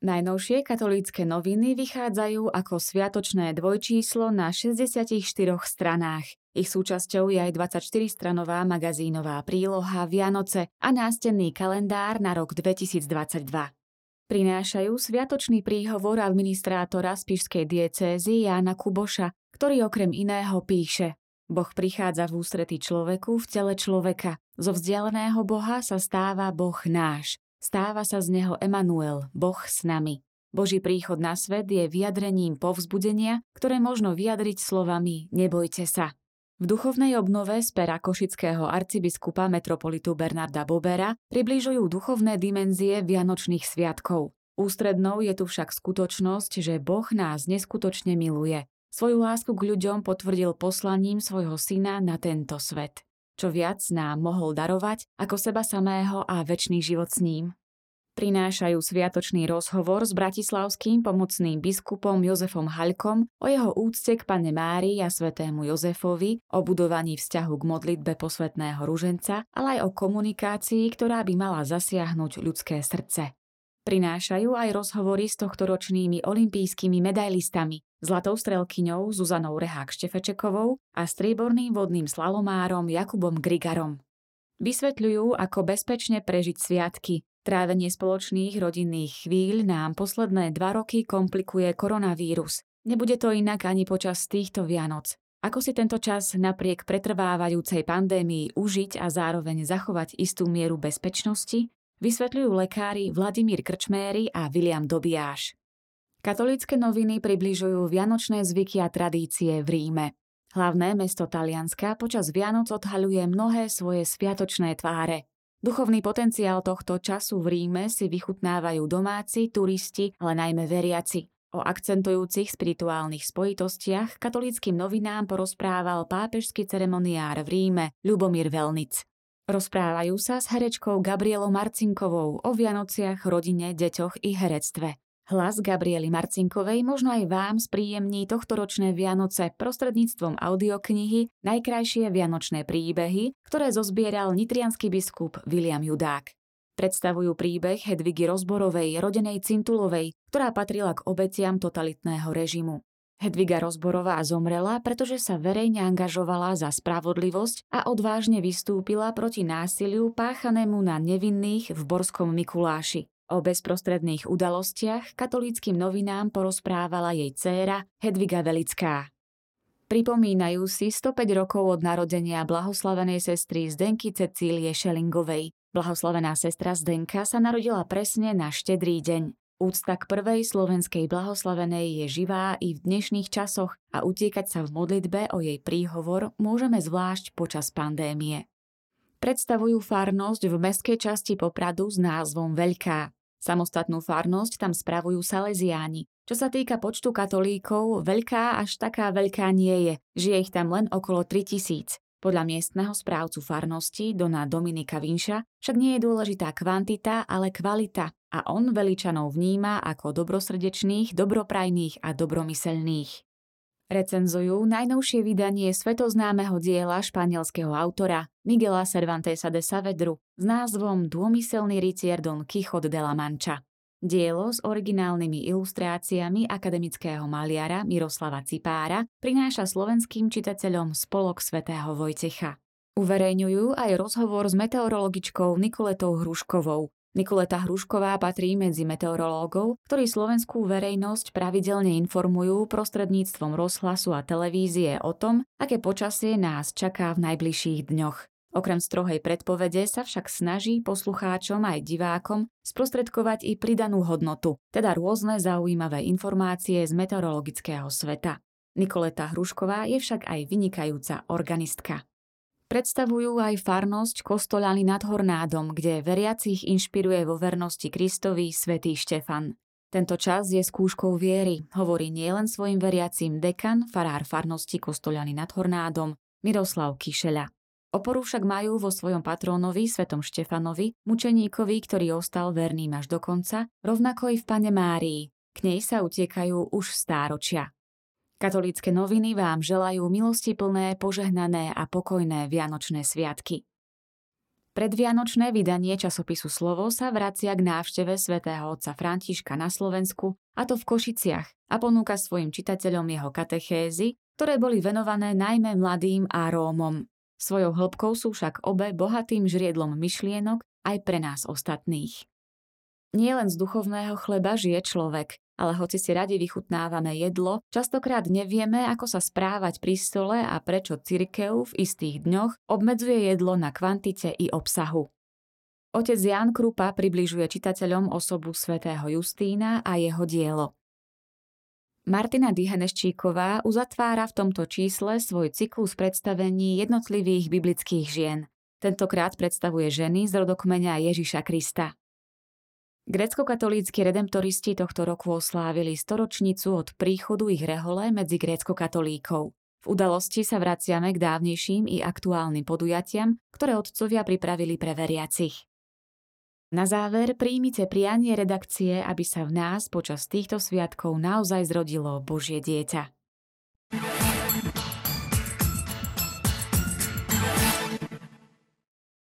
Najnovšie katolícke noviny vychádzajú ako sviatočné dvojčíslo na 64 stranách. Ich súčasťou je aj 24-stranová magazínová príloha Vianoce a nástenný kalendár na rok 2022. Prinášajú sviatočný príhovor administrátora spišskej diecézy Jána Kuboša, ktorý okrem iného píše Boh prichádza v ústretí človeku v tele človeka. Zo vzdialeného Boha sa stáva Boh náš. Stáva sa z neho Emanuel, Boh s nami. Boží príchod na svet je vyjadrením povzbudenia, ktoré možno vyjadriť slovami Nebojte sa. V duchovnej obnove z pera košického arcibiskupa metropolitu Bernarda Bobera približujú duchovné dimenzie Vianočných sviatkov. Ústrednou je tu však skutočnosť, že Boh nás neskutočne miluje. Svoju lásku k ľuďom potvrdil poslaním svojho syna na tento svet čo viac nám mohol darovať ako seba samého a väčší život s ním. Prinášajú sviatočný rozhovor s bratislavským pomocným biskupom Jozefom Haľkom o jeho úcte k Pane Márii a svetému Jozefovi, o budovaní vzťahu k modlitbe posvetného ruženca, ale aj o komunikácii, ktorá by mala zasiahnuť ľudské srdce. Prinášajú aj rozhovory s tohtoročnými olympijskými medailistami, zlatou strelkyňou Zuzanou Rehák Štefečekovou a strieborným vodným slalomárom Jakubom Grigarom. Vysvetľujú, ako bezpečne prežiť sviatky. Trávenie spoločných rodinných chvíľ nám posledné dva roky komplikuje koronavírus. Nebude to inak ani počas týchto Vianoc. Ako si tento čas napriek pretrvávajúcej pandémii užiť a zároveň zachovať istú mieru bezpečnosti, vysvetľujú lekári Vladimír Krčméry a William Dobiáš. Katolícke noviny približujú vianočné zvyky a tradície v Ríme. Hlavné mesto Talianska počas Vianoc odhaľuje mnohé svoje sviatočné tváre. Duchovný potenciál tohto času v Ríme si vychutnávajú domáci, turisti, ale najmä veriaci. O akcentujúcich spirituálnych spojitostiach katolíckým novinám porozprával pápežský ceremoniár v Ríme Ľubomír Velnic. Rozprávajú sa s herečkou Gabrielou Marcinkovou o Vianociach, rodine, deťoch i herectve. Hlas Gabriely Marcinkovej možno aj vám spríjemní tohtoročné Vianoce prostredníctvom audioknihy Najkrajšie vianočné príbehy, ktoré zozbieral nitrianský biskup William Judák. Predstavujú príbeh Hedvigy Rozborovej, rodenej Cintulovej, ktorá patrila k obetiam totalitného režimu. Hedviga Rozborová zomrela, pretože sa verejne angažovala za spravodlivosť a odvážne vystúpila proti násiliu páchanému na nevinných v Borskom Mikuláši. O bezprostredných udalostiach katolíckým novinám porozprávala jej dcéra Hedviga Velická. Pripomínajú si 105 rokov od narodenia blahoslavenej sestry Zdenky Cecílie Šelingovej. Blahoslavená sestra Zdenka sa narodila presne na štedrý deň. Úcta k prvej slovenskej blahoslavenej je živá i v dnešných časoch a utiekať sa v modlitbe o jej príhovor môžeme zvlášť počas pandémie. Predstavujú farnosť v meskej časti Popradu s názvom Veľká. Samostatnú farnosť tam spravujú Salesiáni. Čo sa týka počtu katolíkov, veľká až taká veľká nie je. Žije ich tam len okolo 3000. Podľa miestneho správcu farnosti, Dona Dominika Vinša, však nie je dôležitá kvantita, ale kvalita a on veličanov vníma ako dobrosrdečných, dobroprajných a dobromyselných. Recenzujú najnovšie vydanie svetoznámeho diela španielského autora Miguela Cervantesa de Saavedru s názvom Dômyselný rytier Don Quixote de la Mancha. Dielo s originálnymi ilustráciami akademického maliara Miroslava Cipára prináša slovenským čitateľom spolok svätého Vojtecha. Uverejňujú aj rozhovor s meteorologičkou Nikoletou Hruškovou. Nikoleta Hrušková patrí medzi meteorológov, ktorí slovenskú verejnosť pravidelne informujú prostredníctvom rozhlasu a televízie o tom, aké počasie nás čaká v najbližších dňoch. Okrem strohej predpovede sa však snaží poslucháčom aj divákom sprostredkovať i pridanú hodnotu, teda rôzne zaujímavé informácie z meteorologického sveta. Nikoleta Hrušková je však aj vynikajúca organistka. Predstavujú aj farnosť Kostolany nad Hornádom, kde veriacich inšpiruje vo vernosti Kristovi svätý Štefan. Tento čas je skúškou viery, hovorí nielen svojim veriacím dekan, farár farnosti Kostolany nad Hornádom, Miroslav Kišeľa. Oporu však majú vo svojom patrónovi, svetom Štefanovi, mučeníkovi, ktorý ostal verným až do konca, rovnako i v Pane Márii. K nej sa utiekajú už stáročia. Katolícke noviny vám želajú milosti plné, požehnané a pokojné Vianočné sviatky. Predvianočné vydanie časopisu Slovo sa vracia k návšteve svätého otca Františka na Slovensku, a to v Košiciach, a ponúka svojim čitateľom jeho katechézy, ktoré boli venované najmä mladým a Rómom. Svojou hĺbkou sú však obe bohatým žriedlom myšlienok aj pre nás ostatných. Nie len z duchovného chleba žije človek, ale hoci si radi vychutnávame jedlo, častokrát nevieme, ako sa správať pri stole a prečo cirkev v istých dňoch obmedzuje jedlo na kvantite i obsahu. Otec Jan Krupa približuje čitateľom osobu svätého Justína a jeho dielo. Martina Diheneščíková uzatvára v tomto čísle svoj cyklus predstavení jednotlivých biblických žien. Tentokrát predstavuje ženy z rodokmeňa Ježiša Krista. Grécko-katolícky redemptoristi tohto roku oslávili storočnicu od príchodu ich rehole medzi grécko-katolíkov. V udalosti sa vraciame k dávnejším i aktuálnym podujatiam, ktoré otcovia pripravili pre veriacich. Na záver príjmite prianie redakcie, aby sa v nás počas týchto sviatkov naozaj zrodilo Božie dieťa.